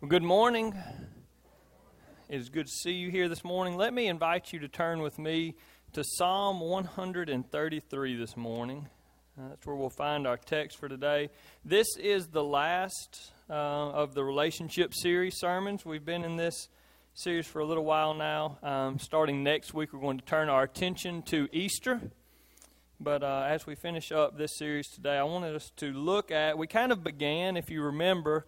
Well, good morning. It is good to see you here this morning. Let me invite you to turn with me to Psalm 133 this morning. Uh, that's where we'll find our text for today. This is the last uh, of the relationship series sermons. We've been in this series for a little while now. Um, starting next week, we're going to turn our attention to Easter. But uh, as we finish up this series today, I wanted us to look at, we kind of began, if you remember,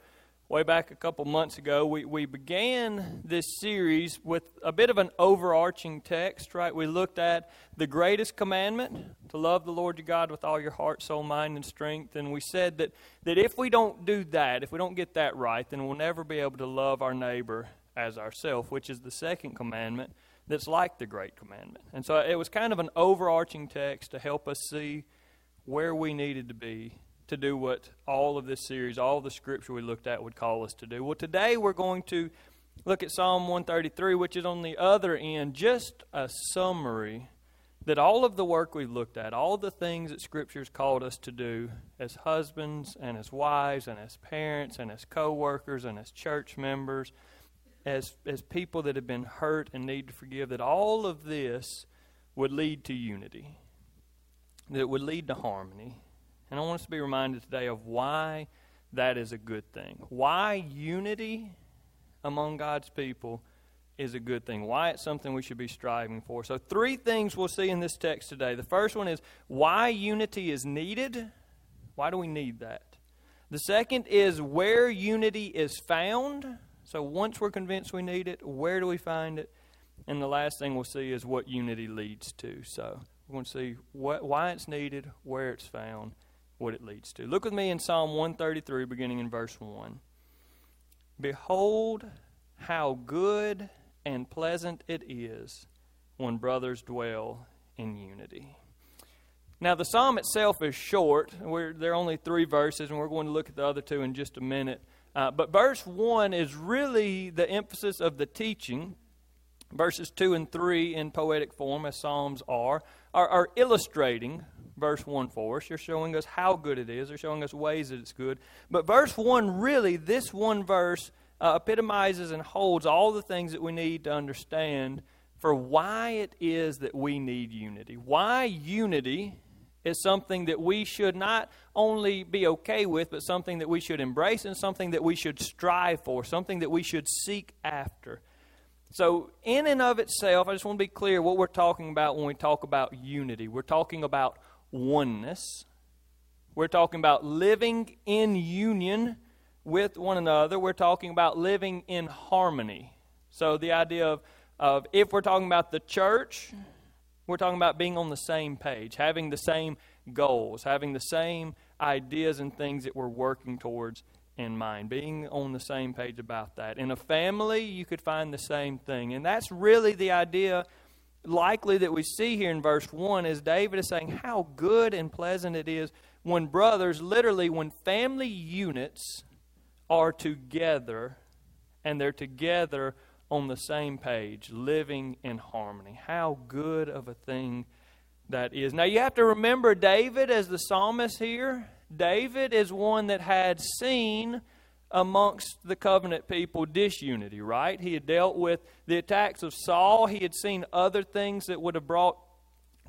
way back a couple months ago, we, we began this series with a bit of an overarching text, right? We looked at the greatest commandment to love the Lord your God with all your heart, soul, mind, and strength. And we said that, that if we don't do that, if we don't get that right, then we'll never be able to love our neighbor as ourself, which is the second commandment that's like the great commandment. And so it was kind of an overarching text to help us see where we needed to be to do what all of this series, all the scripture we looked at would call us to do. Well, today we're going to look at Psalm 133, which is on the other end, just a summary that all of the work we've looked at, all the things that Scripture's called us to do as husbands and as wives and as parents and as co workers and as church members, as, as people that have been hurt and need to forgive, that all of this would lead to unity, that it would lead to harmony, and I want us to be reminded today of why that is a good thing. Why unity among God's people is a good thing. Why it's something we should be striving for. So, three things we'll see in this text today. The first one is why unity is needed. Why do we need that? The second is where unity is found. So, once we're convinced we need it, where do we find it? And the last thing we'll see is what unity leads to. So, we're going to see what, why it's needed, where it's found, what it leads to. Look with me in Psalm 133, beginning in verse 1. Behold, how good and pleasant it is when brothers dwell in unity. Now, the psalm itself is short. We're, there are only three verses, and we're going to look at the other two in just a minute. Uh, but verse 1 is really the emphasis of the teaching. Verses 2 and 3 in poetic form, as psalms are, are, are illustrating verse 1 for us. You're showing us how good it is. They're showing us ways that it's good. But verse 1, really, this one verse uh, epitomizes and holds all the things that we need to understand for why it is that we need unity. Why unity is something that we should not only be okay with, but something that we should embrace and something that we should strive for, something that we should seek after. So, in and of itself, I just want to be clear what we're talking about when we talk about unity. We're talking about oneness. We're talking about living in union with one another. We're talking about living in harmony. So, the idea of, of if we're talking about the church, we're talking about being on the same page, having the same goals, having the same ideas and things that we're working towards in mind, being on the same page about that. In a family, you could find the same thing. And that's really the idea likely that we see here in verse 1 is David is saying how good and pleasant it is when brothers, literally, when family units are together and they're together on the same page, living in harmony. How good of a thing that is. Now, you have to remember David as the psalmist here. David is one that had seen amongst the covenant people disunity, right? He had dealt with the attacks of Saul. He had seen other things that would have brought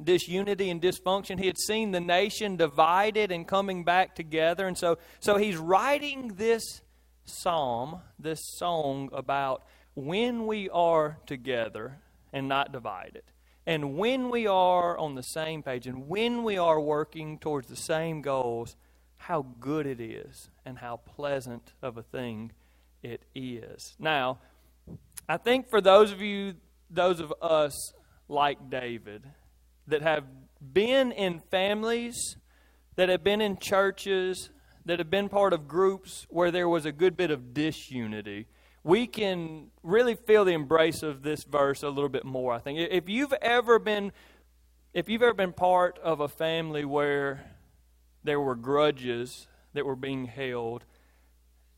disunity and dysfunction. He had seen the nation divided and coming back together. And so, so he's writing this psalm, this song about when we are together and not divided. And when we are on the same page and when we are working towards the same goals, how good it is and how pleasant of a thing it is. Now, I think for those of you, those of us like David, that have been in families, that have been in churches, that have been part of groups where there was a good bit of disunity, we can really feel the embrace of this verse a little bit more. I think if you've ever been, if you've ever been part of a family where there were grudges that were being held.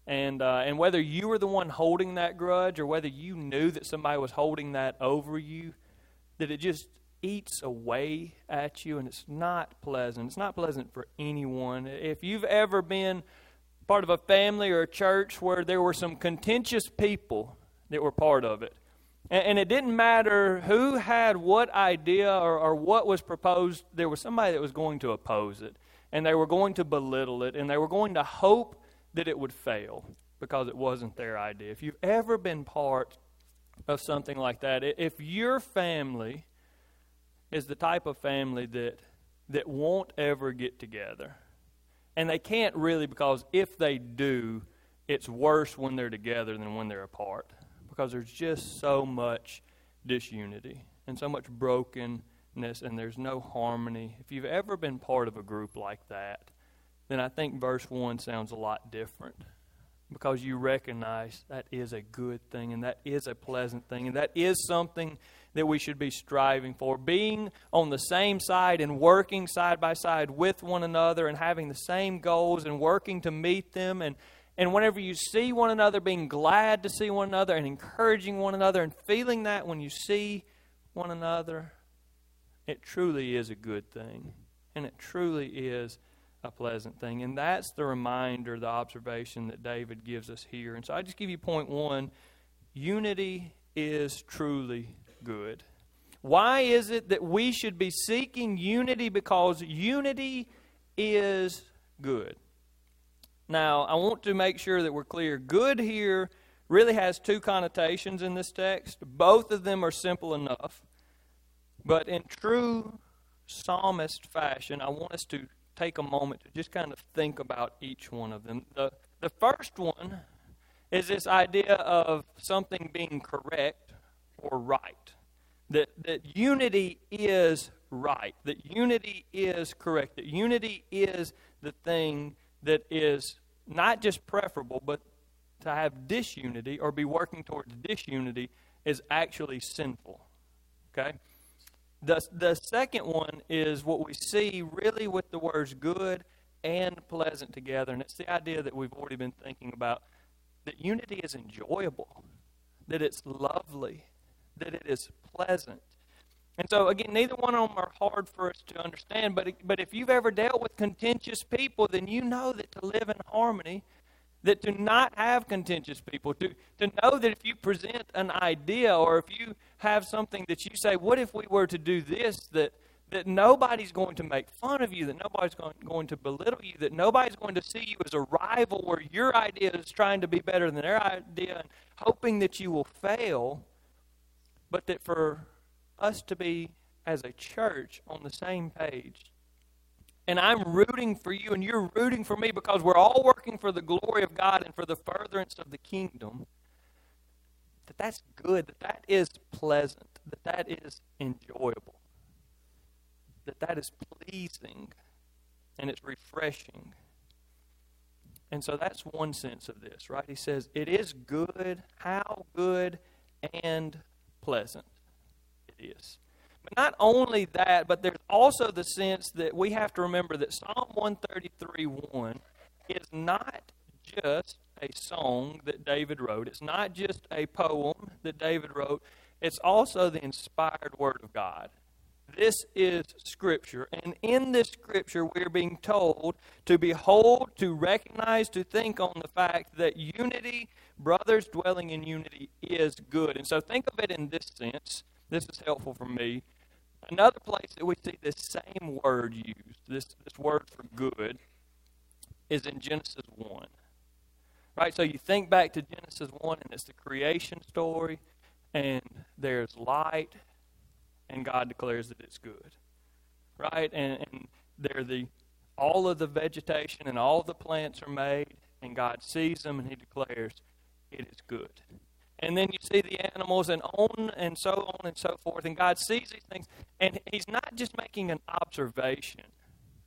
And, uh, and whether you were the one holding that grudge or whether you knew that somebody was holding that over you, that it just eats away at you and it's not pleasant. It's not pleasant for anyone. If you've ever been part of a family or a church where there were some contentious people that were part of it. And, and it didn't matter who had what idea or, or what was proposed, there was somebody that was going to oppose it. And they were going to belittle it. And they were going to hope that it would fail because it wasn't their idea. If you've ever been part of something like that, if your family is the type of family that that won't ever get together. And they can't really because if they do, it's worse when they're together than when they're apart because there's just so much disunity and so much brokenness and there's no harmony. If you've ever been part of a group like that, then I think verse 1 sounds a lot different because you recognize that is a good thing and that is a pleasant thing and that is something that we should be striving for. Being on the same side and working side by side with one another and having the same goals and working to meet them. And, and whenever you see one another, being glad to see one another and encouraging one another and feeling that when you see one another, it truly is a good thing. And it truly is a pleasant thing. And that's the reminder, the observation that David gives us here. And so I just give you point one unity is truly good. Why is it that we should be seeking unity? Because unity is good. Now, I want to make sure that we're clear. Good here really has two connotations in this text. Both of them are simple enough. But in true psalmist fashion, I want us to take a moment to just kind of think about each one of them. The, the first one is this idea of something being correct or right. That, that unity is right, that unity is correct, that unity is the thing that is not just preferable, but to have disunity or be working towards disunity is actually sinful. Okay? The, the second one is what we see really with the words good and pleasant together, and it's the idea that we've already been thinking about that unity is enjoyable, that it's lovely, that it is pleasant. And so, again, neither one of them are hard for us to understand, but, but if you've ever dealt with contentious people, then you know that to live in harmony, that to not have contentious people, to, to know that if you present an idea or if you have something that you say, what if we were to do this, that, that nobody's going to make fun of you, that nobody's going, going to belittle you, that nobody's going to see you as a rival where your idea is trying to be better than their idea and hoping that you will fail but that for us to be as a church on the same page. And I'm rooting for you, and you're rooting for me because we're all working for the glory of God and for the furtherance of the kingdom. That that's good, that that is pleasant, that that is enjoyable, that that is pleasing, and it's refreshing. And so that's one sense of this, right? He says, It is good, how good and pleasant it is. Not only that, but there's also the sense that we have to remember that Psalm 133 1 is not just a song that David wrote, it's not just a poem that David wrote, it's also the inspired Word of God. This is Scripture. And in this Scripture, we're being told to behold, to recognize, to think on the fact that unity, brothers dwelling in unity, is good. And so think of it in this sense. This is helpful for me. Another place that we see this same word used, this, this word for good, is in Genesis 1. Right? So you think back to Genesis 1, and it's the creation story, and there's light, and God declares that it's good. Right? And, and there the all of the vegetation and all the plants are made, and God sees them and He declares it is good. And then you see the animals and on and so on and so forth. And God sees these things, and He's not just making an observation.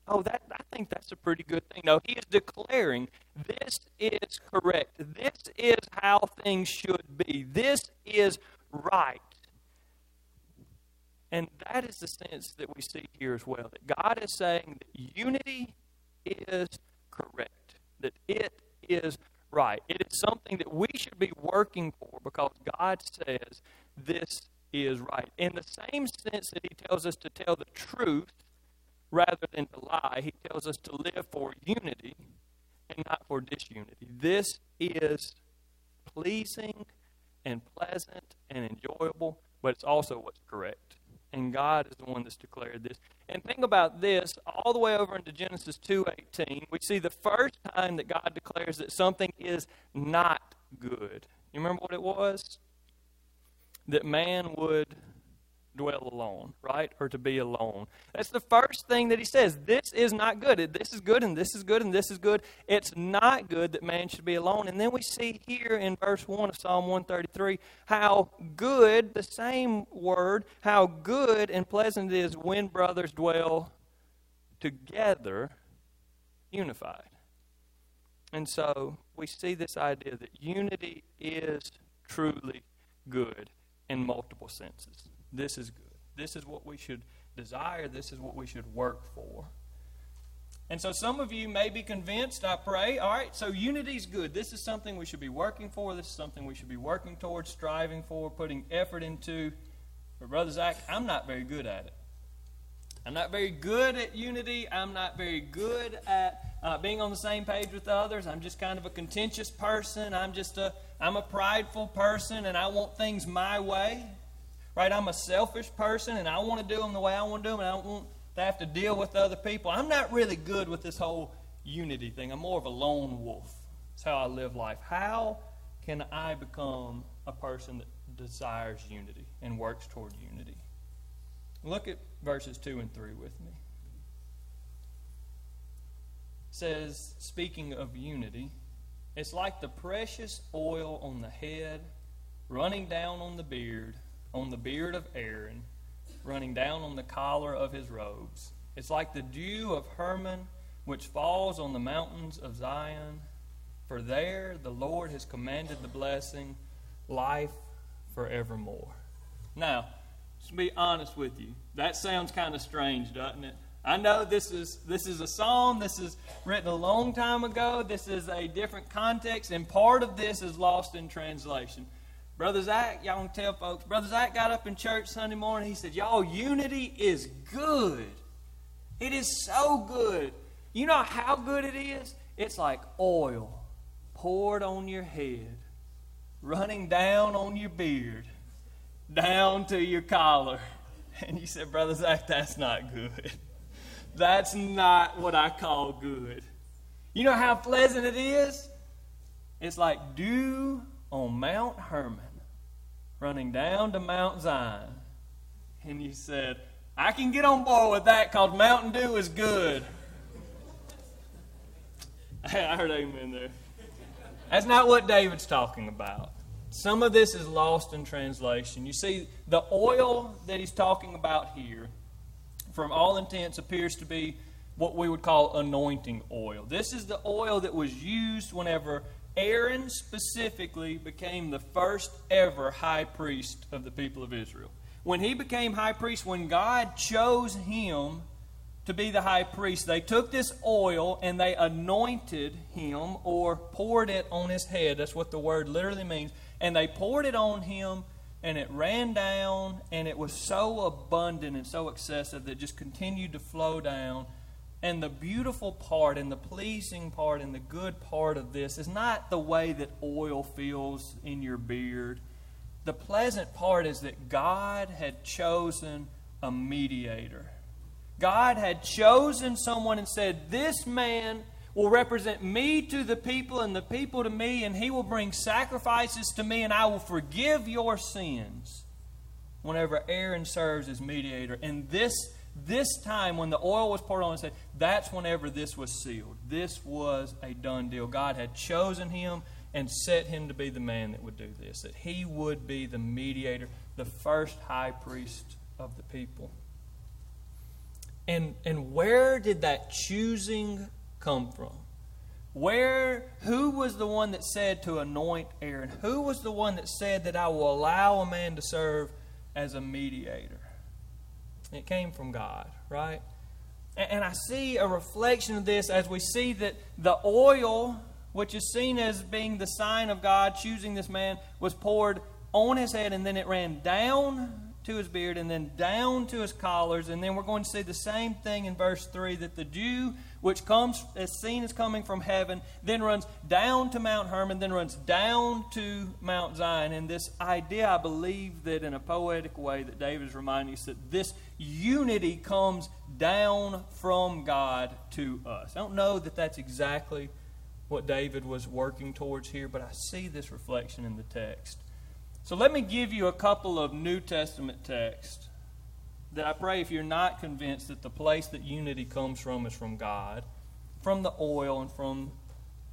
Oh, that I think that's a pretty good thing. No, He is declaring this is correct. This is how things should be. This is right. And that is the sense that we see here as well. That God is saying that unity is correct, that it is right. It is something that we should be working for because God says this is right. In the same sense that He tells us to tell the truth rather than to lie, He tells us to live for unity and not for disunity. This is pleasing and pleasant and enjoyable, but it's also what's correct. And God is the one that's declared this. And think about this, all the way over into Genesis 2:18, we see the first time that God declares that something is not good. You remember what it was? That man would dwell alone, right? Or to be alone. That's the first thing that he says. This is not good. This is good, and this is good, and this is good. It's not good that man should be alone. And then we see here in verse 1 of Psalm 133 how good, the same word, how good and pleasant it is when brothers dwell together unified. And so we see this idea that unity is truly good in multiple senses. This is good. This is what we should desire. This is what we should work for. And so some of you may be convinced, I pray, all right, so unity is good. This is something we should be working for. This is something we should be working towards, striving for, putting effort into. But, Brother Zach, I'm not very good at it. I'm not very good at unity. I'm not very good at uh, being on the same page with others. I'm just kind of a contentious person. I'm just a I'm a prideful person, and I want things my way. Right? I'm a selfish person and I want to do them the way I want to do them and I don't want to have to deal with other people. I'm not really good with this whole unity thing. I'm more of a lone wolf. That's how I live life. How can I become a person that desires unity and works toward unity? Look at verses 2 and 3 with me. It says, speaking of unity, it's like the precious oil on the head running down on the beard on the beard of Aaron, running down on the collar of his robes. It's like the dew of Hermon, which falls on the mountains of Zion. For there the Lord has commanded the blessing, life forevermore. Now, to be honest with you, that sounds kind of strange, doesn't it? I know this is this is a song. This is written a long time ago. This is a different context, and part of this is lost in translation. Brother Zach, y'all to tell folks, Brother Zach got up in church Sunday morning. He said, Y'all, unity is good. It is so good. You know how good it is? It's like oil poured on your head, running down on your beard, down to your collar. And you said, Brother Zach, that's not good. That's not what I call good. You know how pleasant it is? It's like dew on Mount Hermon running down to Mount Zion. And you said, I can get on board with that because Mountain Dew is good. I heard amen there. That's not what David's talking about. Some of this is lost in translation. You see, the oil that he's talking about here, from all intents, appears to be what we would call anointing oil. This is the oil that was used whenever Aaron specifically became the first ever high priest of the people of Israel. When he became high priest, when God chose him to be the high priest, they took this oil and they anointed him or poured it on his head. That's what the word literally means. And they poured it on him and it ran down and it was so abundant and so excessive that it just continued to flow down and the beautiful part and the pleasing part and the good part of this is not the way that oil feels in your beard. The pleasant part is that God had chosen a mediator. God had chosen someone and said, This man will represent me to the people and the people to me, and he will bring sacrifices to me, and I will forgive your sins whenever Aaron serves as mediator. And this this time, when the oil was poured on, it said that's whenever this was sealed. This was a done deal. God had chosen him and set him to be the man that would do this, that he would be the mediator, the first high priest of the people. And, and where did that choosing come from? Where, who was the one that said to anoint Aaron? Who was the one that said that I will allow a man to serve as a mediator? It came from God, right? And, I see a reflection of this as we see that the oil, which is seen as being the sign of God choosing this man, was poured on his head and then it ran down to his beard and then down to his collars. And then we're going to see the same thing in verse 3 that the dew which comes as seen as coming from heaven, then runs down to Mount Hermon, then runs down to Mount Zion. And this idea, I believe that in a poetic way, that David is reminding us that this unity comes down from God to us. I don't know that that's exactly what David was working towards here, but I see this reflection in the text. So let me give you a couple of New Testament texts that I pray if you're not convinced that the place that unity comes from is from God, from the oil and from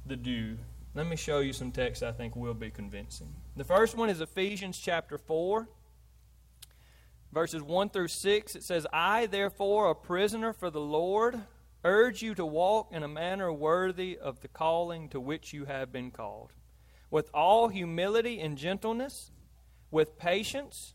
the dew, let me show you some texts I think will be convincing. The first one is Ephesians chapter 4, verses 1 through 6. It says, I, therefore, a prisoner for the Lord, urge you to walk in a manner worthy of the calling to which you have been called, with all humility and gentleness, with patience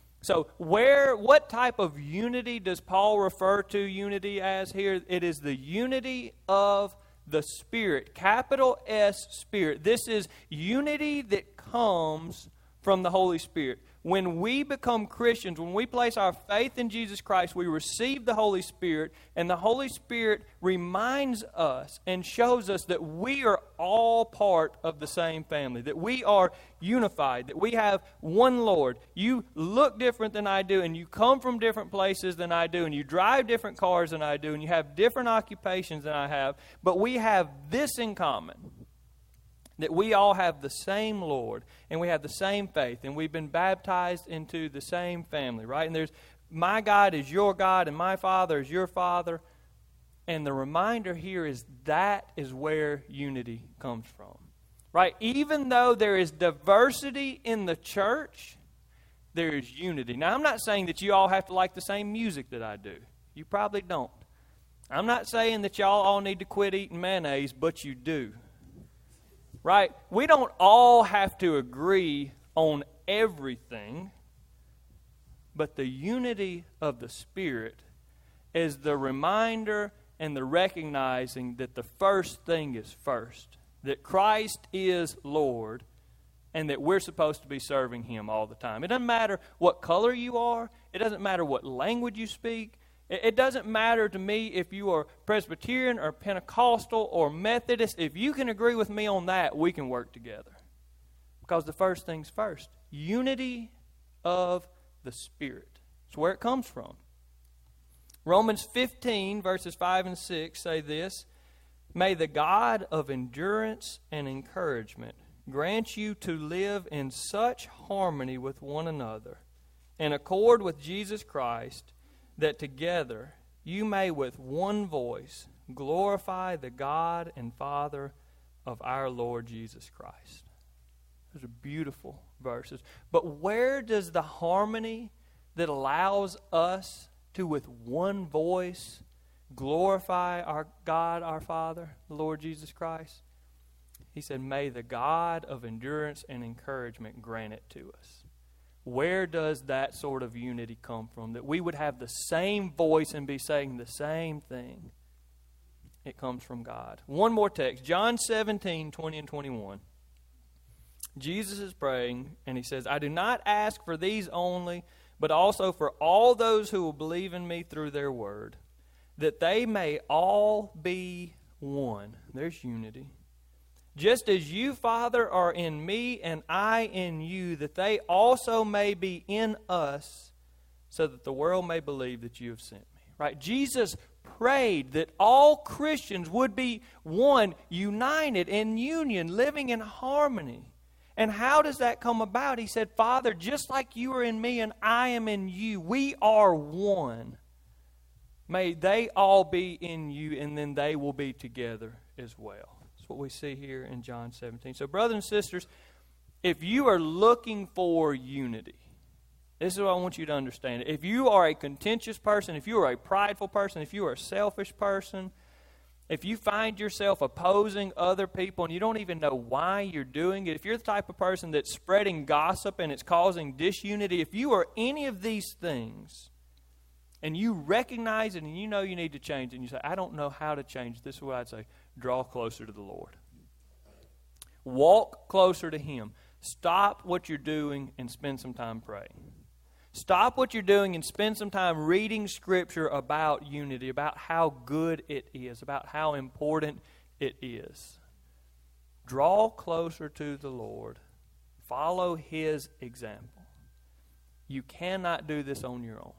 So, where, what type of unity does Paul refer to unity as here? It is the unity of the Spirit, capital S Spirit. This is unity that comes from the Holy Spirit when we become Christians, when we place our faith in Jesus Christ, we receive the Holy Spirit, and the Holy Spirit reminds us and shows us that we are all part of the same family, that we are unified, that we have one Lord. You look different than I do, and you come from different places than I do, and you drive different cars than I do, and you have different occupations than I have, but we have this in common that we all have the same Lord and we have the same faith and we've been baptized into the same family, right? And there's my God is your God and my Father is your Father. And the reminder here is that is where unity comes from. Right? Even though there is diversity in the church, there is unity. Now, I'm not saying that you all have to like the same music that I do. You probably don't. I'm not saying that y'all all need to quit eating mayonnaise, but you do right? We don't all have to agree on everything, but the unity of the Spirit is the reminder and the recognizing that the first thing is first, that Christ is Lord, and that we're supposed to be serving Him all the time. It doesn't matter what color you are, it doesn't matter what language you speak, it doesn't matter to me if you are Presbyterian or Pentecostal or Methodist. If you can agree with me on that, we can work together. Because the first thing's first unity of the Spirit. It's where it comes from. Romans 15, verses 5 and 6 say this May the God of endurance and encouragement grant you to live in such harmony with one another, in accord with Jesus Christ that together you may with one voice glorify the God and Father of our Lord Jesus Christ. Those are beautiful verses. But where does the harmony that allows us to, with one voice, glorify our God, our Father, the Lord Jesus Christ? He said, May the God of endurance and encouragement grant it to us. Where does that sort of unity come from? That we would have the same voice and be saying the same thing. It comes from God. One more text John 17, 20 and 21. Jesus is praying, and he says, I do not ask for these only, but also for all those who will believe in me through their word, that they may all be one. There's unity just as you, Father, are in me and I in you, that they also may be in us, so that the world may believe that you have sent me. Right? Jesus prayed that all Christians would be one, united in union, living in harmony. And how does that come about? He said, Father, just like you are in me and I am in you, we are one. May they all be in you, and then they will be together as well what we see here in John 17. So, brothers and sisters, if you are looking for unity, this is what I want you to understand. If you are a contentious person, if you are a prideful person, if you are a selfish person, if you find yourself opposing other people and you don't even know why you're doing it, if you're the type of person that's spreading gossip and it's causing disunity, if you are any of these things and you recognize it and you know you need to change it and you say, I don't know how to change, this is what I'd say draw closer to the Lord. Walk closer to Him. Stop what you're doing and spend some time praying. Stop what you're doing and spend some time reading Scripture about unity, about how good it is, about how important it is. Draw closer to the Lord. Follow His example. You cannot do this on your own.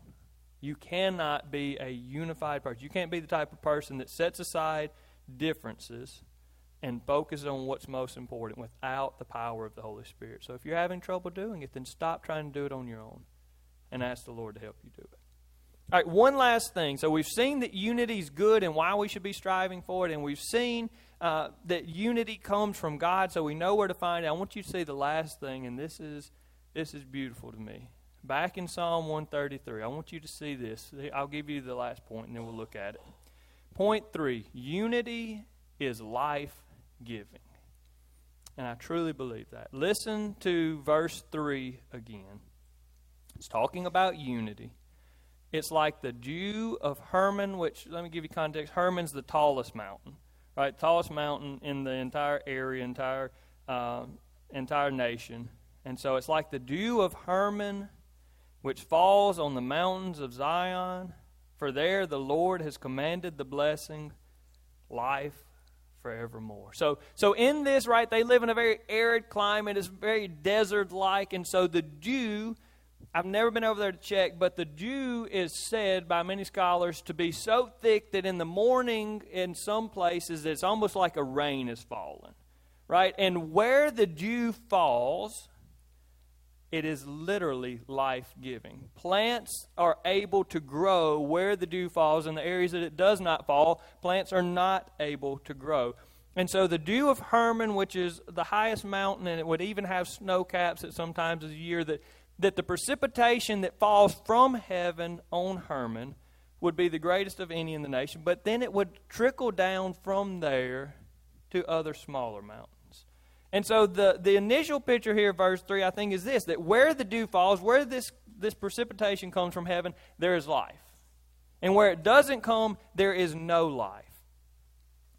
You cannot be a unified person. You can't be the type of person that sets aside differences and focus on what's most important without the power of the Holy Spirit. So if you're having trouble doing it, then stop trying to do it on your own and ask the Lord to help you do it. All right, one last thing. So we've seen that unity is good and why we should be striving for it, and we've seen uh, that unity comes from God, so we know where to find it. I want you to see the last thing, and this is this is beautiful to me. Back in Psalm 133, I want you to see this. I'll give you the last point, and then we'll look at it. Point three: unity is life giving. And I truly believe that. Listen to verse 3 again. It's talking about unity. It's like the dew of Hermon, which, let me give you context. Hermon's the tallest mountain, right? Tallest mountain in the entire area, entire, uh, entire nation. And so it's like the dew of Hermon, which falls on the mountains of Zion. For there the Lord has commanded the blessing, life forevermore. So, so in this, right, they live in a very arid climate. It's very desert-like, and so the dew I've never been over there to check, but the dew is said by many scholars to be so thick that in the morning, in some places, it's almost like a rain is falling. Right? And where the dew falls, it is literally life giving. Plants are able to grow where the dew falls. In the areas that it does not fall, plants are not able to grow. And so the dew of Hermon, which is the highest mountain, and it would even have snow caps at some times of the year that that the precipitation that falls from heaven on Hermon would be the greatest of any in the nation, but then it would trickle down from there to other smaller mountains. And so the, the initial picture here, verse 3, I think, is this that where the dew falls, where this, this precipitation comes from heaven, there is life. And where it doesn't come, there is no life.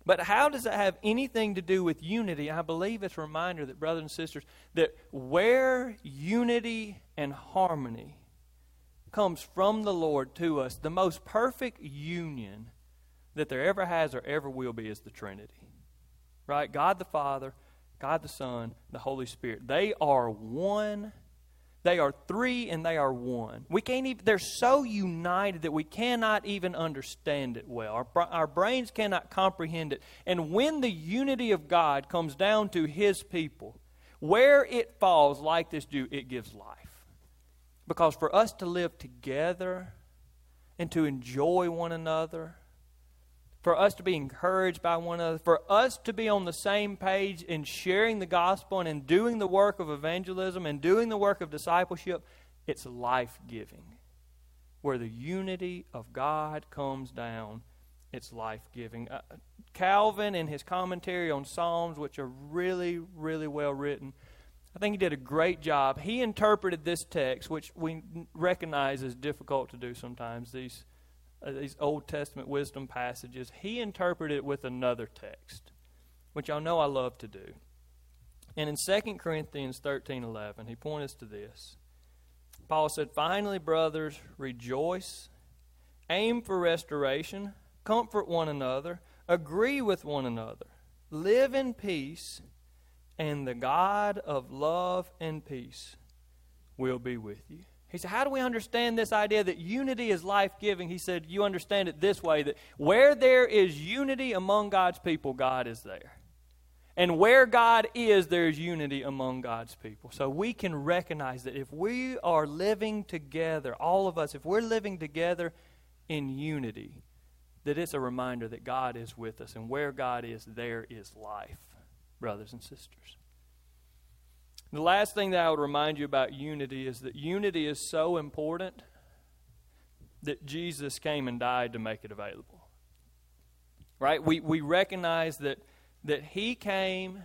But how does that have anything to do with unity? I believe it's a reminder that, brothers and sisters, that where unity and harmony comes from the Lord to us, the most perfect union that there ever has or ever will be is the Trinity. Right? God the Father, God the Son, the Holy Spirit. They are one they are three and they are one. We can't even, they're so united that we cannot even understand it well. Our, our brains cannot comprehend it. And when the unity of God comes down to His people, where it falls like this dew, it gives life. Because for us to live together and to enjoy one another, for us to be encouraged by one another, for us to be on the same page in sharing the gospel and in doing the work of evangelism and doing the work of discipleship, it's life giving. Where the unity of God comes down, it's life giving. Uh, Calvin, in his commentary on Psalms, which are really, really well written, I think he did a great job. He interpreted this text, which we recognize is difficult to do sometimes, these uh, these Old Testament wisdom passages, he interpreted it with another text, which I know I love to do. And in 2 Corinthians 13 11, he pointed us to this. Paul said, Finally, brothers, rejoice, aim for restoration, comfort one another, agree with one another, live in peace, and the God of love and peace will be with you. He said, How do we understand this idea that unity is life giving? He said, You understand it this way that where there is unity among God's people, God is there. And where God is, there is unity among God's people. So we can recognize that if we are living together, all of us, if we're living together in unity, that it's a reminder that God is with us. And where God is, there is life, brothers and sisters. The last thing that I would remind you about unity is that unity is so important that Jesus came and died to make it available. Right? We, we recognize that, that He came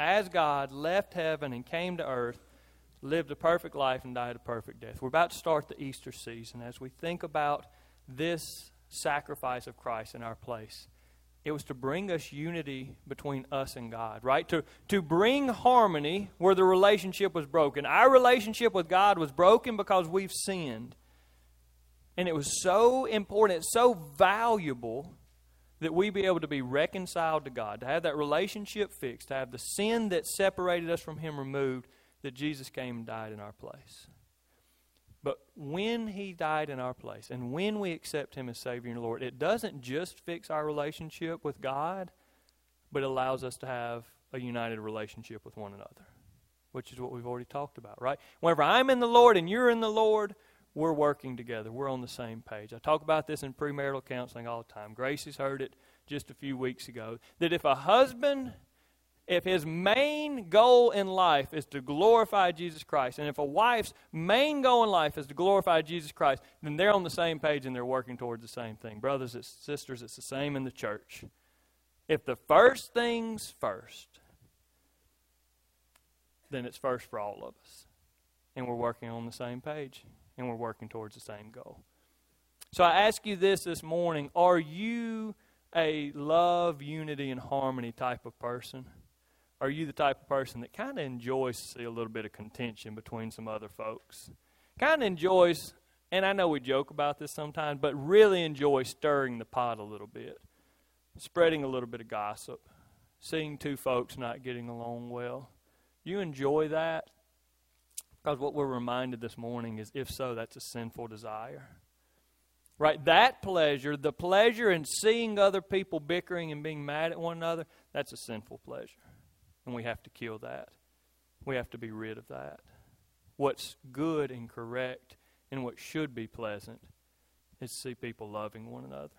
as God, left heaven, and came to earth, lived a perfect life, and died a perfect death. We're about to start the Easter season as we think about this sacrifice of Christ in our place. It was to bring us unity between us and God, right? To, to bring harmony where the relationship was broken. Our relationship with God was broken because we've sinned. And it was so important, so valuable that we be able to be reconciled to God, to have that relationship fixed, to have the sin that separated us from Him removed, that Jesus came and died in our place. But when He died in our place, and when we accept Him as Savior and Lord, it doesn't just fix our relationship with God, but allows us to have a united relationship with one another, which is what we've already talked about, right? Whenever I'm in the Lord and you're in the Lord, we're working together. We're on the same page. I talk about this in premarital counseling all the time. Grace has heard it just a few weeks ago. That if a husband, if his main goal in life is to glorify Jesus Christ, and if a wife's main goal in life is to glorify Jesus Christ, then they're on the same page and they're working towards the same thing. Brothers and sisters, it's the same in the church. If the first thing's first, then it's first for all of us. And we're working on the same page and we're working towards the same goal. So I ask you this this morning are you a love, unity, and harmony type of person? Are you the type of person that kind of enjoys to see a little bit of contention between some other folks? Kind of enjoys, and I know we joke about this sometimes, but really enjoy stirring the pot a little bit, spreading a little bit of gossip, seeing two folks not getting along well. You enjoy that? Because what we're reminded this morning is if so, that's a sinful desire. Right? That pleasure, the pleasure in seeing other people bickering and being mad at one another, that's a sinful pleasure. And we have to kill that. We have to be rid of that. What's good and correct and what should be pleasant is to see people loving one another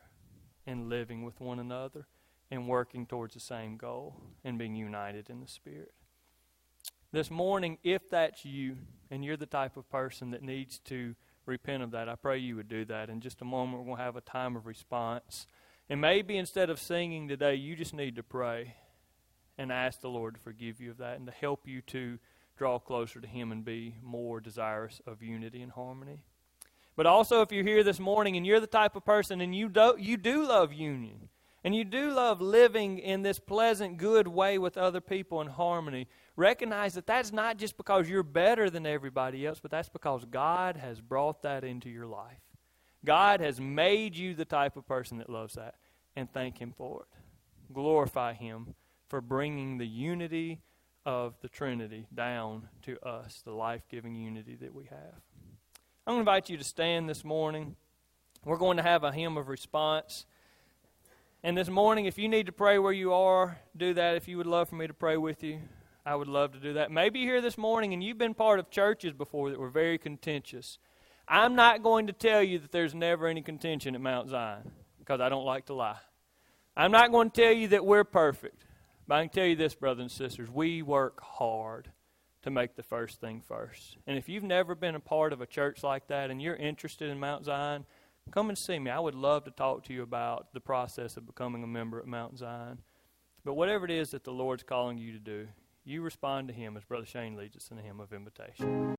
and living with one another and working towards the same goal and being united in the Spirit. This morning, if that's you, and you're the type of person that needs to repent of that, I pray you would do that. In just a moment, to have a time of response. And maybe instead of singing today, you just need to pray and ask the Lord to forgive you of that and to help you to draw closer to Him and be more desirous of unity and harmony. But also, if you're here this morning and you're the type of person and you do, you do love union, and you do love living in this pleasant, good way with other people in harmony, recognize that that's not just because you're better than everybody else, but that's because God has brought that into your life. God has made you the type of person that loves that, and thank Him for it. Glorify Him for bringing the unity of the Trinity down to us, the life giving unity that we have. I'm going to invite you to stand this morning. We're going to have a hymn of response. And this morning, if you need to pray where you are, do that. If you would love for me to pray with you, I would love to do that. Maybe you're here this morning and you've been part of churches before that were very contentious. I'm not going to tell you that there's never any contention at Mount Zion because I don't like to lie. I'm not going to tell you that we're perfect. But I can tell you this, brothers and sisters, we work hard to make the first thing first. And if you've never been a part of a church like that and you're interested in Mount Zion, come and see me. I would love to talk to you about the process of becoming a member at Mount Zion. But whatever it is that the Lord's calling you to do, you respond to Him as Brother Shane leads us in the hymn of invitation.